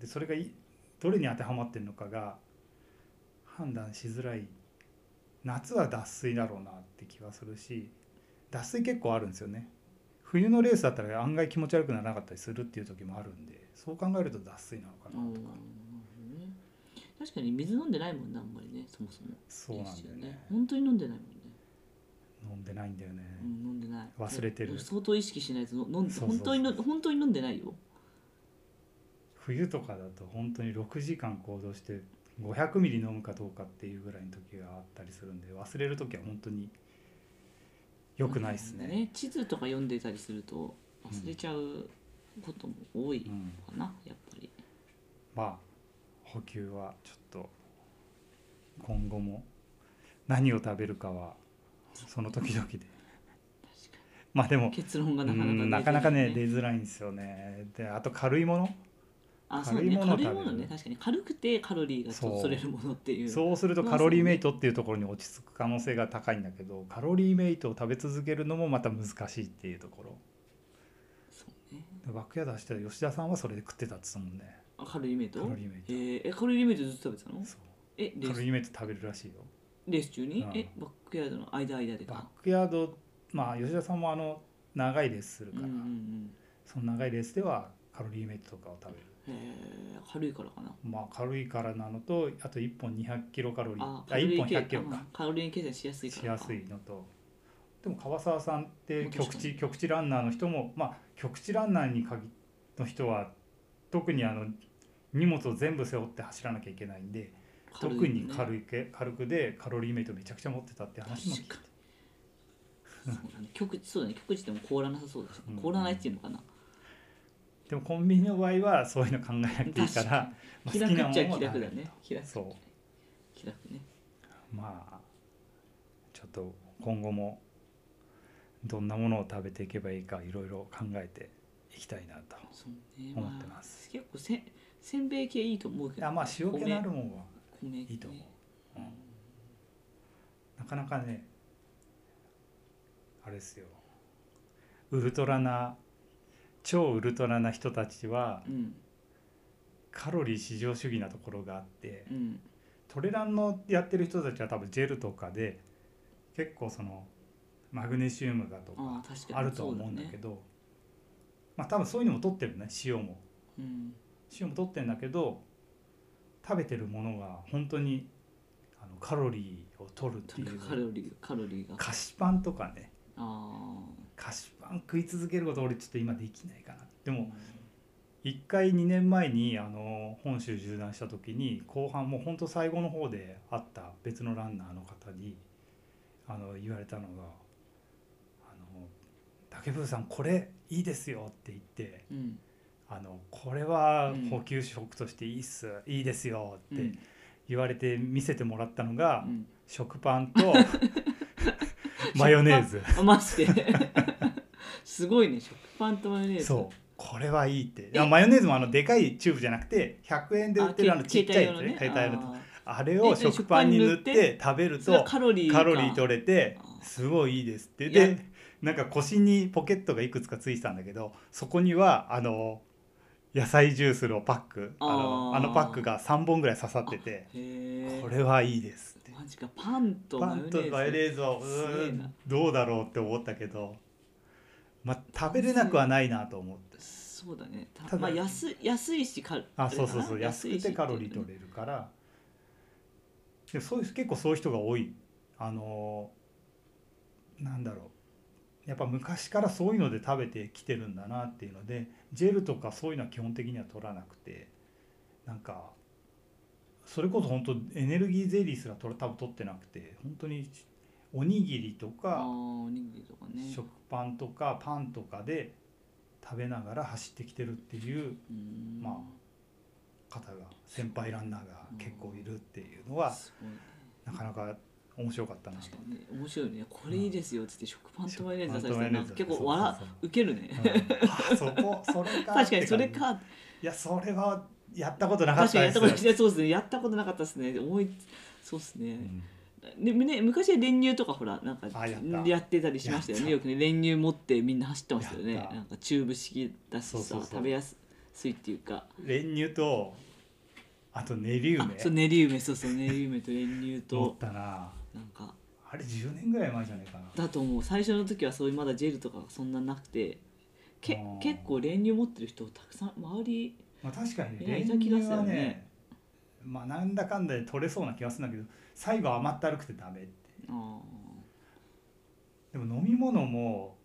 Speaker 2: でそれがいどれに当てはまってるのかが判断しづらい。夏は脱水だろうなって気はするし脱水結構あるんですよね。冬のレースだったら案外気持ち悪くならなかったりするっていう時もあるんでそう考えると脱水なのか
Speaker 1: な
Speaker 2: とか。
Speaker 1: ね。確かに水飲んでないもんねあんまりねそもそも。
Speaker 2: そうなんだよね。
Speaker 1: 本当に飲んでないもんね、
Speaker 2: 飲んでないんだよね、
Speaker 1: うん、飲んでない。
Speaker 2: 忘れてる。
Speaker 1: え相当意識しないと飲んで本当にの本当に飲んでないよ
Speaker 2: 冬とかだと本当に6時間行動して500ミリ飲むかどうかっていうぐらいの時があったりするんで忘れる時は本当に良くないですね。
Speaker 1: 地図とか読んでたりすると忘れちゃうことも多い
Speaker 2: うん、
Speaker 1: かな、やっぱり。
Speaker 2: まあ補給はちょっと今後も何を食べるかはその時々で。まあでも
Speaker 1: 結論が
Speaker 2: う
Speaker 1: なかなか
Speaker 2: んなかなかね
Speaker 1: 出
Speaker 2: 出づらいんですよね。であと軽いもの
Speaker 1: あそうね。
Speaker 2: 軽いものを
Speaker 1: 軽いものね。確かに。軽くてカロリーがちょっと
Speaker 2: そ
Speaker 1: れるものっていう。
Speaker 2: そうするとカロリーメイトっていうところに落ち着く可能性が高いんだけどカロリーメイトを食べ続けるのもまた難しいっていうところ。
Speaker 1: そうね。
Speaker 2: でバックヤード走ってた吉田さんはそれで食ってたって言ってたもんね。
Speaker 1: あカロリーメイト？
Speaker 2: カロリーメイト。
Speaker 1: えー。えカロリーメイトずっと食べてたの？
Speaker 2: そう。
Speaker 1: えレース？
Speaker 2: カロリーメイト食べるらしいよ。
Speaker 1: レース中に？
Speaker 2: うん。
Speaker 1: えバックヤードの間間で
Speaker 2: バッ
Speaker 1: か
Speaker 2: クヤードまあ吉田さんもあの長いレースするから、
Speaker 1: うんうんうん。
Speaker 2: その長いレースではカロリーメイトとかを食べる
Speaker 1: へえ軽いからかな。
Speaker 2: まあ軽いからなのとあと1本200キロカロリー。
Speaker 1: あ
Speaker 2: あ1本
Speaker 1: 計
Speaker 2: 100キロか。
Speaker 1: あカロリー計算しやすいからか。
Speaker 2: しやすいのと。でも川沢さんって局地局地ランナーの人もまあ局地ランナーに限の人は特にあの荷物を全部背負って走らなきゃいけないんで特に軽
Speaker 1: い
Speaker 2: 軽くでカロリーメイトめちゃくちゃ持ってたって話も聞いて
Speaker 1: そうだね。極地そうだね。極地でも凍らなさそうです、
Speaker 2: うん。
Speaker 1: 凍らないっていうのかな
Speaker 2: でもコンビニの場合はそういうの考えなくていいか
Speaker 1: 確
Speaker 2: らまあ
Speaker 1: 気楽っちゃ
Speaker 2: を
Speaker 1: 気楽だね。気楽
Speaker 2: そう。
Speaker 1: 気楽ね。
Speaker 2: まあちょっと今後もどんなものを食べていけばいいかいろいろ考えていきたいなと思ってます。
Speaker 1: あ、結構せせんべい系いいと思うけど
Speaker 2: あまあ塩気のあるもんは
Speaker 1: 米
Speaker 2: いいと思う。
Speaker 1: ね、
Speaker 2: うん。なかなかねあれですよ。ウルトラな超ウルトラな人たちは
Speaker 1: うん
Speaker 2: カロリー至上主義なところがあって
Speaker 1: うん
Speaker 2: トレランのやってる人たちは多分ジェルとかで結構そのマグネシウムがとか
Speaker 1: あ
Speaker 2: るとは思うんだけ
Speaker 1: ど
Speaker 2: どまあ多分そういうのも取ってるね塩も。
Speaker 1: うん。
Speaker 2: 塩も取ってるんだけど食べてるものが本当にあのカロリーを取るっていう
Speaker 1: ロリーカロリーが。
Speaker 2: 菓子パンとかね。
Speaker 1: あ
Speaker 2: 菓子パン食い続けること俺ちょっと今できないかな。で
Speaker 1: あ
Speaker 2: も1回2年前にあの本州縦断した時に後半もうほんと最後の方で会った別のランナーの方にあの言われたのが「あの竹風さんこれいいですよ」って言って
Speaker 1: うん「
Speaker 2: あのこれは
Speaker 1: うん
Speaker 2: 補給食としていいっすいいですよ」って
Speaker 1: うん。
Speaker 2: 言われて見せてもらったのが
Speaker 1: うん。
Speaker 2: 食パンと (laughs) マヨネーズ。
Speaker 1: あマジで。(laughs) すごいね。食パンとマヨネーズ。
Speaker 2: そう。これはいいって。あマヨネーズもあのでかいチューブじゃなくて100円で売ってるあの
Speaker 1: け
Speaker 2: ちっちゃいやつね。携帯用の。あれを食パンに塗って食べると
Speaker 1: カロリー
Speaker 2: 取れてすごいいいですって。でなんか腰にポケットがいくつかついてたんだけどそこにはあの野菜ジュースのパック。あの
Speaker 1: あ
Speaker 2: のパックが3本ぐらい刺さっててこれはいいです
Speaker 1: マジか。パンとマ
Speaker 2: パン
Speaker 1: ヨネーズ。
Speaker 2: とマヨネーズはう
Speaker 1: すげえな。
Speaker 2: ーんどうだろうって思ったけどまあ食べれなくはないなと思って。
Speaker 1: そうだね。た
Speaker 2: ただ
Speaker 1: まあ安い安いしカ
Speaker 2: あそうそうそう安くてカロリー取れるから。でもそういう結構そういう人が多い。あのなんだろう。やっぱ昔からそういうので食べてきてるんだなっていうのでジェルとかそういうのは基本的には取らなくてなんかそれこそ本当エネルギーゼリーすら取ら多分取ってなくて本当におにぎりと
Speaker 1: あ
Speaker 2: か
Speaker 1: ーおにぎりとかね。
Speaker 2: 食パンとかパンとかで食べながら走ってきてるっていう
Speaker 1: うん。
Speaker 2: ま方が先輩ランナーが結構いるっていうのはなかなか面白かったな。と
Speaker 1: 面白いね。これいいですよっつって食パンとマヨネーズ出され
Speaker 2: 食パンとマヨネーズ。
Speaker 1: たらなんか結構笑
Speaker 2: そうそう
Speaker 1: ウケるね
Speaker 2: うんあそこそれか
Speaker 1: 確かにそれか
Speaker 2: じいやそれはやったことなかっ
Speaker 1: 確かに
Speaker 2: たです
Speaker 1: やったことい。やそうですね。やったことなかったですね。思いそうですね、
Speaker 2: うん。
Speaker 1: でね昔は練乳とかほらなんか
Speaker 2: あやっ
Speaker 1: てたりしましたよね。よくね練乳持ってみんな走ってましたよね。なんかチューブ式だしさ
Speaker 2: そうそうそう。
Speaker 1: 食べやすいっていうか。
Speaker 2: 練乳とあと練り梅。
Speaker 1: あそう練り梅。そうそう。練り梅と練乳
Speaker 2: 持っ
Speaker 1: と
Speaker 2: たな。
Speaker 1: なんか。
Speaker 2: あれ10年ぐらい前じゃないかな。
Speaker 1: だと思う。最初の時はそういうまだジェルとかそんななくてけ結構練乳持ってる人たくさん周り
Speaker 2: まあ確かにね練乳はねまあなんだかんだで取れそうな気がするんだけど最後甘ったるくてダメって
Speaker 1: あ
Speaker 2: でも飲み物も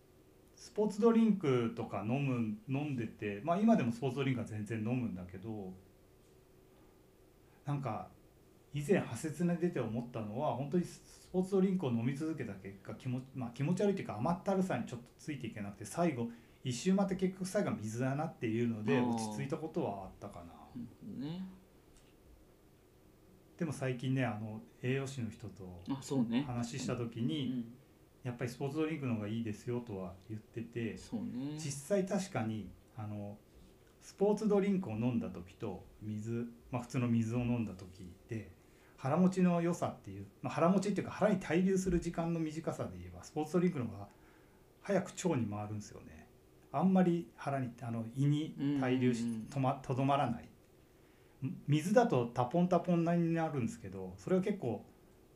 Speaker 2: スポーツドリンクとか飲む飲んでてまあ今でもスポーツドリンクは全然飲むんだけどなんか以前派切で出て思ったのは本当にスポーツドリンクを飲み続けた結果気持,、まあ、気持ち悪いというか甘ったるさにちょっとついていけなくて最後一周回って結局最後は水だなっていうので落ち着いたことはあったかな。
Speaker 1: ーね。
Speaker 2: でも最近ねあの栄養士の人と話した時
Speaker 1: う
Speaker 2: に、
Speaker 1: ん。
Speaker 2: やっぱりスポーツドリンクの方がいいですよとは言ってて
Speaker 1: ね。
Speaker 2: 実際確かにあのスポーツドリンクを飲んだ時と水、まあ、普通の水を飲んだ時で腹持ちの良さっていう、まあ、腹持ちっていうか腹に滞留する時間の短さで言えばスポーツドリンクの方が早く腸に回るんですよねあんまり腹にあの胃に滞留し
Speaker 1: うんうんうん
Speaker 2: とまとどまらない。水だとタポンタポンになるんですけどそれは結構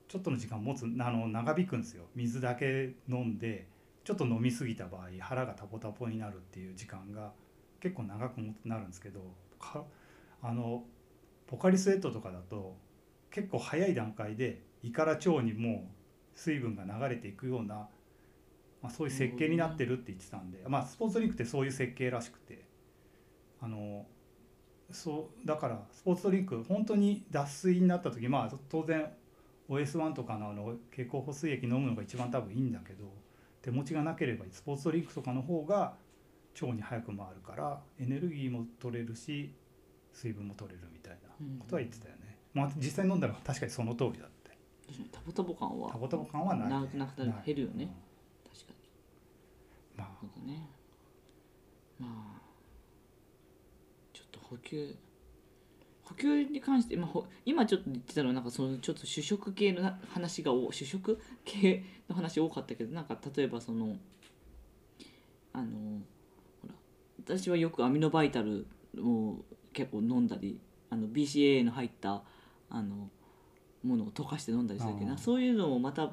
Speaker 2: ちょっとの時間持つあの長引くんですよ。水だけ飲んでちょっと飲み過ぎた場合腹がタポタポになるっていう時間が結構長くなるんですけどあのポカリスエットとかだと結構早い段階で胃から腸にもう水分が流れていくようなまあ、そういう設計になってるって言ってたんで、まあ、スポーツドリンクってそういう設計らしくてあのそうだからスポーツドリンク本当に脱水になった時まあ当然 OS1 とかのあの経口補水液飲むのが一番多分いいんだけど手持ちがなければスポーツドリンクとかの方が腸に早く回るからエネルギーも取れるし水分も取れるみたいなことは言ってたよね、まあ、実際飲んだら確かにその通りだって。
Speaker 1: タボタボ感は
Speaker 2: タボタボ感はない、
Speaker 1: なくなくなる
Speaker 2: ない
Speaker 1: 減るよね。
Speaker 2: うんまあ。
Speaker 1: ね。まあちょっと補給補給に関して、まあ、ほ今ちょっと言ってたのはなんかそのちょっと主食系のな話がお主食系の話多かったけどなんか例えばそのあのほら私はよくアミノバイタルを結構飲んだりあの BCAA の入ったあのものを溶かして飲んだりするけどそういうのもまた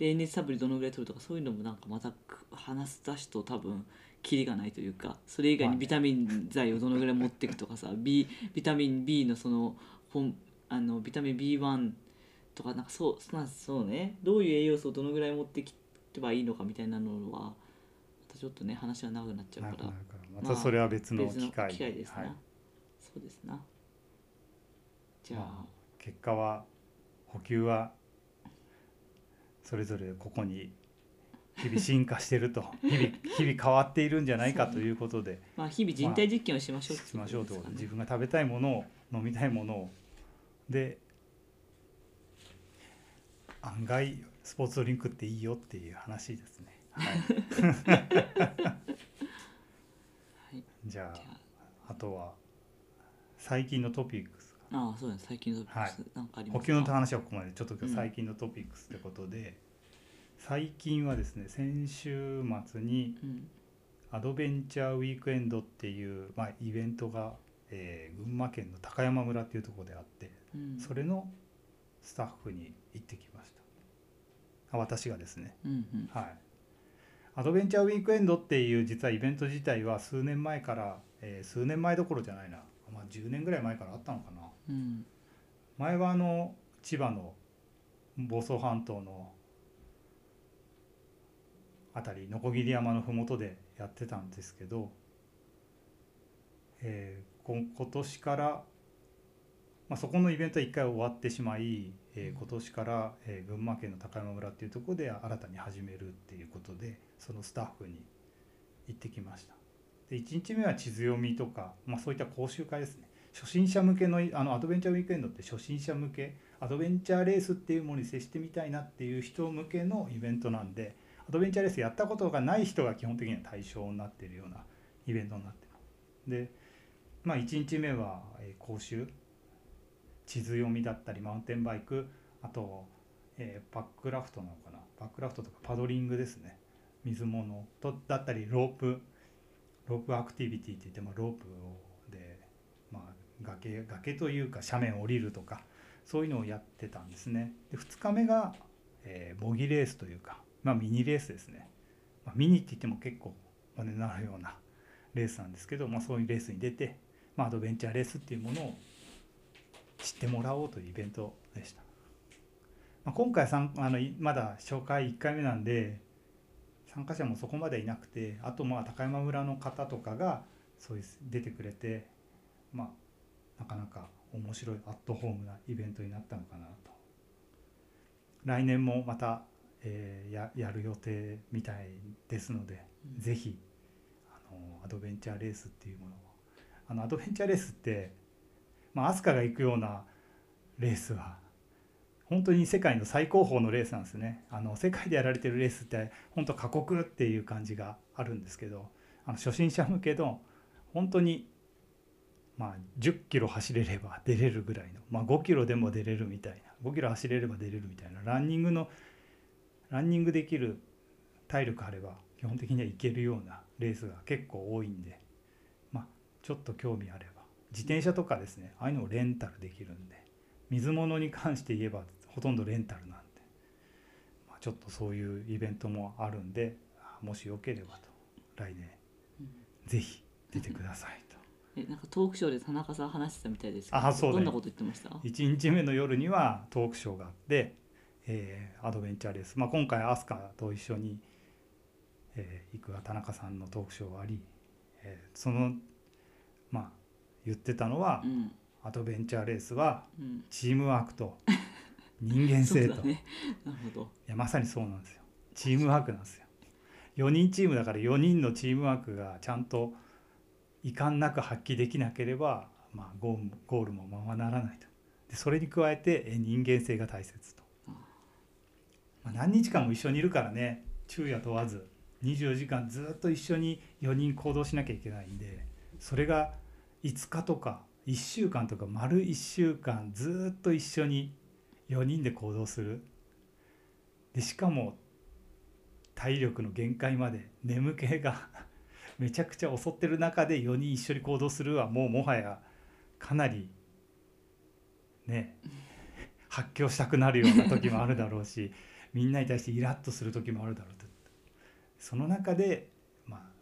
Speaker 1: で熱サプリどのぐらい取るとかそういうのもなんかまたく話す出しと多分キリがないというかそれ以外にビタミン剤をどのぐらい持っていくとかさ、(laughs) B、ビタミン B のその本あのビタミン B1 とかなんかそうまあそうね。どういう栄養素をどのぐらい持ってきればいいのかみたいなのはまたちょっとね話は長くなっちゃうから。
Speaker 2: またそれは別の
Speaker 1: 別の
Speaker 2: 機会
Speaker 1: ですな、
Speaker 2: はい。
Speaker 1: そうですな。じゃあ
Speaker 2: 結果は補給はそれぞれここに日々進化してると (laughs) 日々日々変わっているんじゃないかということで
Speaker 1: まあ、日々人体実験をしましょう
Speaker 2: しましょうと自
Speaker 1: 分
Speaker 2: 分が食べたいものを飲みたいものを。で案外スポーツドリンクっていいよっていう話ですね。はい、(laughs)
Speaker 1: はい、(laughs)
Speaker 2: じゃああとは最近のトピック。ス
Speaker 1: あそうです最近のトピックス、なんかありますか？
Speaker 2: 補給の話はここまでちょっと今
Speaker 1: うん。
Speaker 2: 日最近のトピックスってことで、最近はですね先週末に
Speaker 1: うん。
Speaker 2: アドベンチャーウィークエンドっていう、まあ、イベントが、えー群馬県の高山村っていうところであって
Speaker 1: うん。
Speaker 2: それのスタッフに行ってきました。あ私がですね。
Speaker 1: うんうん。
Speaker 2: はい。アドベンチャーウィークエンドっていう実はイベント自体は数年前から、えー数年前どころじゃないな、まあ、10年ぐらい前からあったのかな
Speaker 1: うん。
Speaker 2: 前はあの千葉の房総半島のあたり鋸山の麓でやってたんですけど、えーこ今年から、まあ、そこのイベントは一回終わってしまい、えー今年から、えー群馬県の高山村っていうところで新たに始めるっていうことでそのスタッフに行ってきました。で1日目は地図読みとか、まあ、そういった講習会ですね初心者向けのあのアドベンチャーウィークエンドって初心者向けアドベンチャーレースっていうものに接してみたいなっていう人向けのイベントなんでアドベンチャーレースやったことがない人が基本的には対象になっているようなイベントになってます。でまあ1日目は、講習。地図読みだったりマウンテンバイク。あと、えーパックラフトなのかな。パックラフトとかパドリングですね。水物とだったりロープ。ロープアクティビティって言ってもロープを、崖崖というか斜面を降りるとかそういうのをやってたんですね。で2日目が、えー模擬レースというか、まあ、ミニレースですね、まあ、ミニって言っても結構お金になるようなレースなんですけど、まあ、そういうレースに出て、まあ、アドベンチャーレースっていうものを知ってもらおうというイベントでした、まあ、今回さんあのまだ紹介1回目なんで参加者もそこまでいなくてあとまあ高山村の方とかがそういう出てくれてまあかなか面白いアットホームなイベントになったのかなと。来年もまた、えーややる予定みたいですので、
Speaker 1: うん。
Speaker 2: ぜひあのアドベンチャーレースっていうものを。あのアドベンチャーレースってまあ飛鳥が行くようなレースは本当に世界の最高峰のレースなんですね。あの世界でやられてるレースって本当過酷っていう感じがあるんですけどあの初心者向けの本当にまあ10キロ走れれば出れるぐらいの、まあ、5キロでも出れるみたいな5キロ走れれば出れるみたいなランニングのランニングできる体力あれば基本的にはいけるようなレースが結構多いんでまあちょっと興味あれば自転車とかですねああいうのをレンタルできるんで水物に関して言えばほとんどレンタルなんで、まあ、ちょっとそういうイベントもあるんであもしよければと来年
Speaker 1: うん
Speaker 2: ぜひ出てくださいと。
Speaker 1: えなんかトークショーで田中さん話してたみたいですけど
Speaker 2: あそうだよ
Speaker 1: どんなこと言ってました
Speaker 2: ？1日目の夜にはトークショーがあって、えーアドベンチャーレース、まあ、今回アスカと一緒にえー、行く田中さんのトークショーあり、えー、そのまあ言ってたのは、
Speaker 1: うん。
Speaker 2: アドベンチャーレースは
Speaker 1: うん。
Speaker 2: チームワークと (laughs) 人間性と、
Speaker 1: そうだね。なるほど。
Speaker 2: いやまさにそうなんですよ。チームワークなんですよ。4人チームだから4人のチームワークがちゃんと遺憾なく発揮できなければ、まあ、ゴーゴールもままならないと。でそれに加えて人間性が大切と、まあ、何日間も一緒にいるからね昼夜問わず24時間ずっと一緒に4人行動しなきゃいけないんでそれが5日とか1週間とか丸1週間ずっと一緒に4人で行動する。でしかも体力の限界まで眠気がめちゃくちゃ襲ってる中で4人一緒に行動するはもうもはやかなりね発狂したくなるような時もあるだろうし (laughs) みんなに対してイラッとする時もあるだろうとその中でま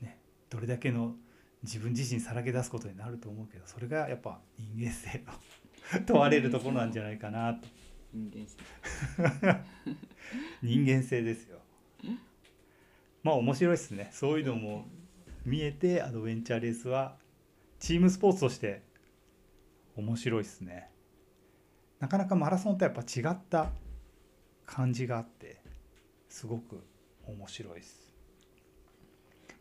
Speaker 2: あねどれだけの自分自身さらけ出すことになると思うけどそれがやっぱ人間性の問われるところなんじゃないかなと。
Speaker 1: 人間性。(laughs)
Speaker 2: 人間性ですよまあ面白いですね。そういうのも見えてアドベンチャーレースはチームスポーツとして面白いですね。なかなかマラソンとやっぱ違った感じがあってすごく面白いです。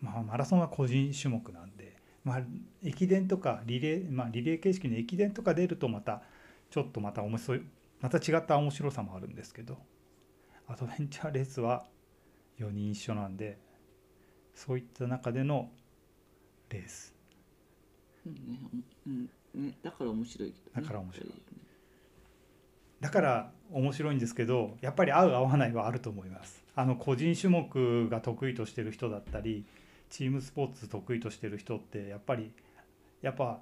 Speaker 2: まあマラソンは個人種目なんでまあ駅伝とかリレーまあリレー形式の駅伝とか出るとまたちょっとまた面白いまた違った面白さもあるんですけどアドベンチャーレースは4人一緒なんでそういった中でのレース。
Speaker 1: うんねうんねだから面白いね。
Speaker 2: だから面白い。だから面白いんですけどやっぱり合う合わないはあると思います。あの個人種目が得意としてる人だったりチームスポーツ得意としてる人ってやっぱりやっぱ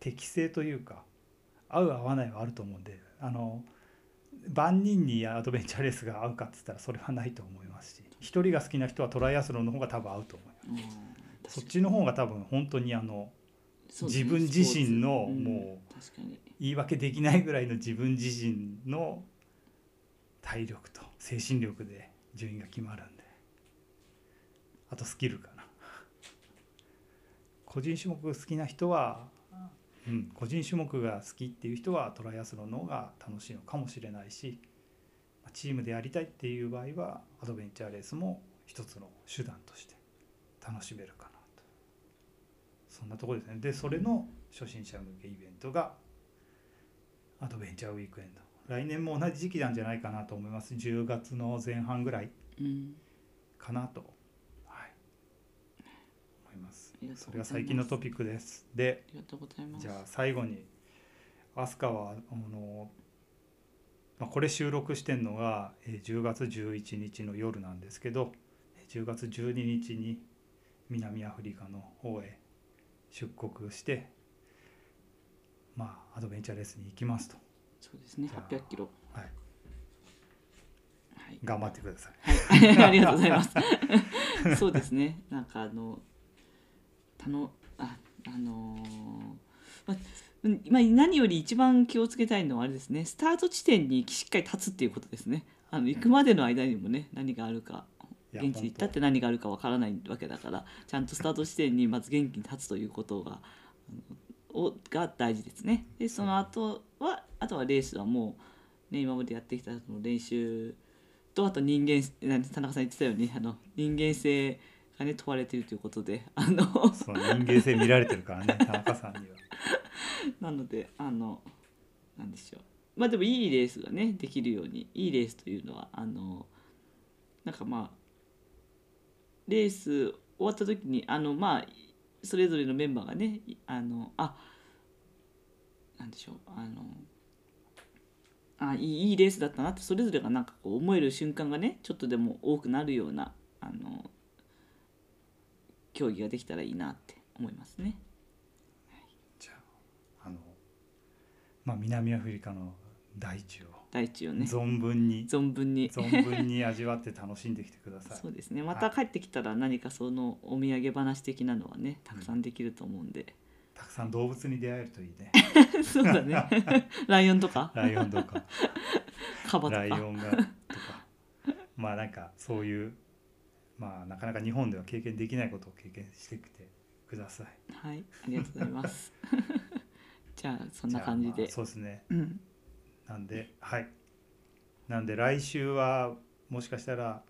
Speaker 2: 適性というか合う合わないはあると思うんであの万人にアドベンチャーレースが合うかっつったらそれはないと思いますし一人が好きな人はトライアスロンの方が多分合うと思います。
Speaker 1: うん。
Speaker 2: そっちの方が多分本当にあの自分自身のも
Speaker 1: う
Speaker 2: 言い訳できないぐらいの自分自身の体力と精神力で順位が決まるんで。あとスキルかな。個人種目好きな人は、うん、個人種目が好きっていう人はトライアスロンの方が楽しいのかもしれないしまあチームでやりたいっていう場合はアドベンチャーレースも一つの手段として楽しめるかなと。そんなところですね。でそれの初心者向けイベントがアドベンチャーウィークエンド。来年も同じ時期なんじゃないかなと思います。10月の前半ぐらい
Speaker 1: うん
Speaker 2: かなと、はい、思います。そうれが最近のトピックです。で
Speaker 1: ありがとうございます。
Speaker 2: じゃあ最後に飛鳥はあの、まあ、これ収録してんのがえー10月11日の夜なんですけどえー10月12日に南アフリカの方へ出国してまあアドベンチャーレースに行きますと、
Speaker 1: そうですね
Speaker 2: じゃあ
Speaker 1: 800キロ
Speaker 2: はい、
Speaker 1: はい
Speaker 2: 頑張ってください。
Speaker 1: はい、(laughs) ありがとうございます。(laughs) そうですね。なんかあの、たの、あ、あのーまうんまあ、何より一番気をつけたいのはあれですね。スタート地点にしっかり立つっていうことですね。あの行くまでの間にもね、何があるか。現地に行ったって何があるかわからないわけだからちゃんとスタート地点にまず元気に立つということがが大事ですね。でその後はあとはレースはもう、ね、今までやってきたその練習とあと人間なん田中さん言ってたようにあの人間性がね問われているということであの
Speaker 2: その人間性見られてるからね (laughs) 田中さんには。
Speaker 1: なのであのなんでしょうまあでもいいレースがねできるようにいいレースというのはあのなんかまあレース終わった時にあのまあそれぞれのメンバーがねいあのあなんでしょうあのあいいいいレースだったなってそれぞれがなんかこう思える瞬間がねちょっとでも多くなるようなあの競技ができたらいいなって思いますね。
Speaker 2: じゃああの、まあ、南アフリカの大地を
Speaker 1: 大地をね。
Speaker 2: 存分に、
Speaker 1: 存分に。
Speaker 2: 存分に味わって楽しんできてください。
Speaker 1: そうですね。また帰ってきたら何かそのお土産話的なのはねたくさんできると思うんで、
Speaker 2: たくさん動物に出会えるといいね。(laughs)
Speaker 1: そうだね。(laughs) ライオンとか？
Speaker 2: ライオンとか。
Speaker 1: カバとか。
Speaker 2: ライオンがとか。まあなんかそういうまあなかなか日本では経験できないことを経験してきてください。
Speaker 1: はいありがとうございます (laughs) じゃあそんな感じで
Speaker 2: まあそうですね。
Speaker 1: うん
Speaker 2: なんではい。なんで来週はもしかしたら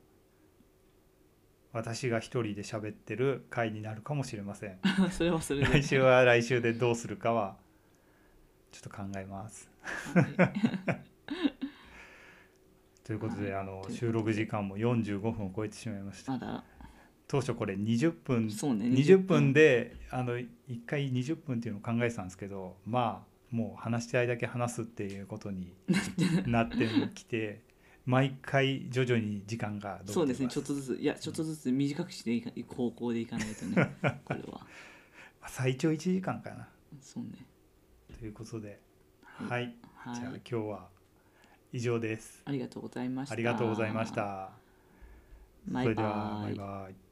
Speaker 2: 私が一人で喋ってる回になるかもしれません。(laughs)
Speaker 1: それはそれで
Speaker 2: 来週は来週でどうするかはちょっと考えます。
Speaker 1: はい
Speaker 2: ということで、
Speaker 1: はい。
Speaker 2: あの収録時間も45分を超えてしまいました。当初これ20分
Speaker 1: そうね
Speaker 2: 20分であの1回20分っていうのを考えてたんですけどまあもう話したいだけ話すっていうことに (laughs) なってきて毎回徐々に時間が
Speaker 1: そうですねちょ
Speaker 2: っ
Speaker 1: っとずついやちょっとずつ短くしていかいく方向でいかないとね (laughs) これは。
Speaker 2: 最長1時間かな。
Speaker 1: そうね。
Speaker 2: ということで。
Speaker 1: はい。
Speaker 2: はい、
Speaker 1: はい。
Speaker 2: じゃあ今日は以上です。
Speaker 1: ありがとうございました。
Speaker 2: ありがとうございました。それではバ
Speaker 1: イ
Speaker 2: イバイ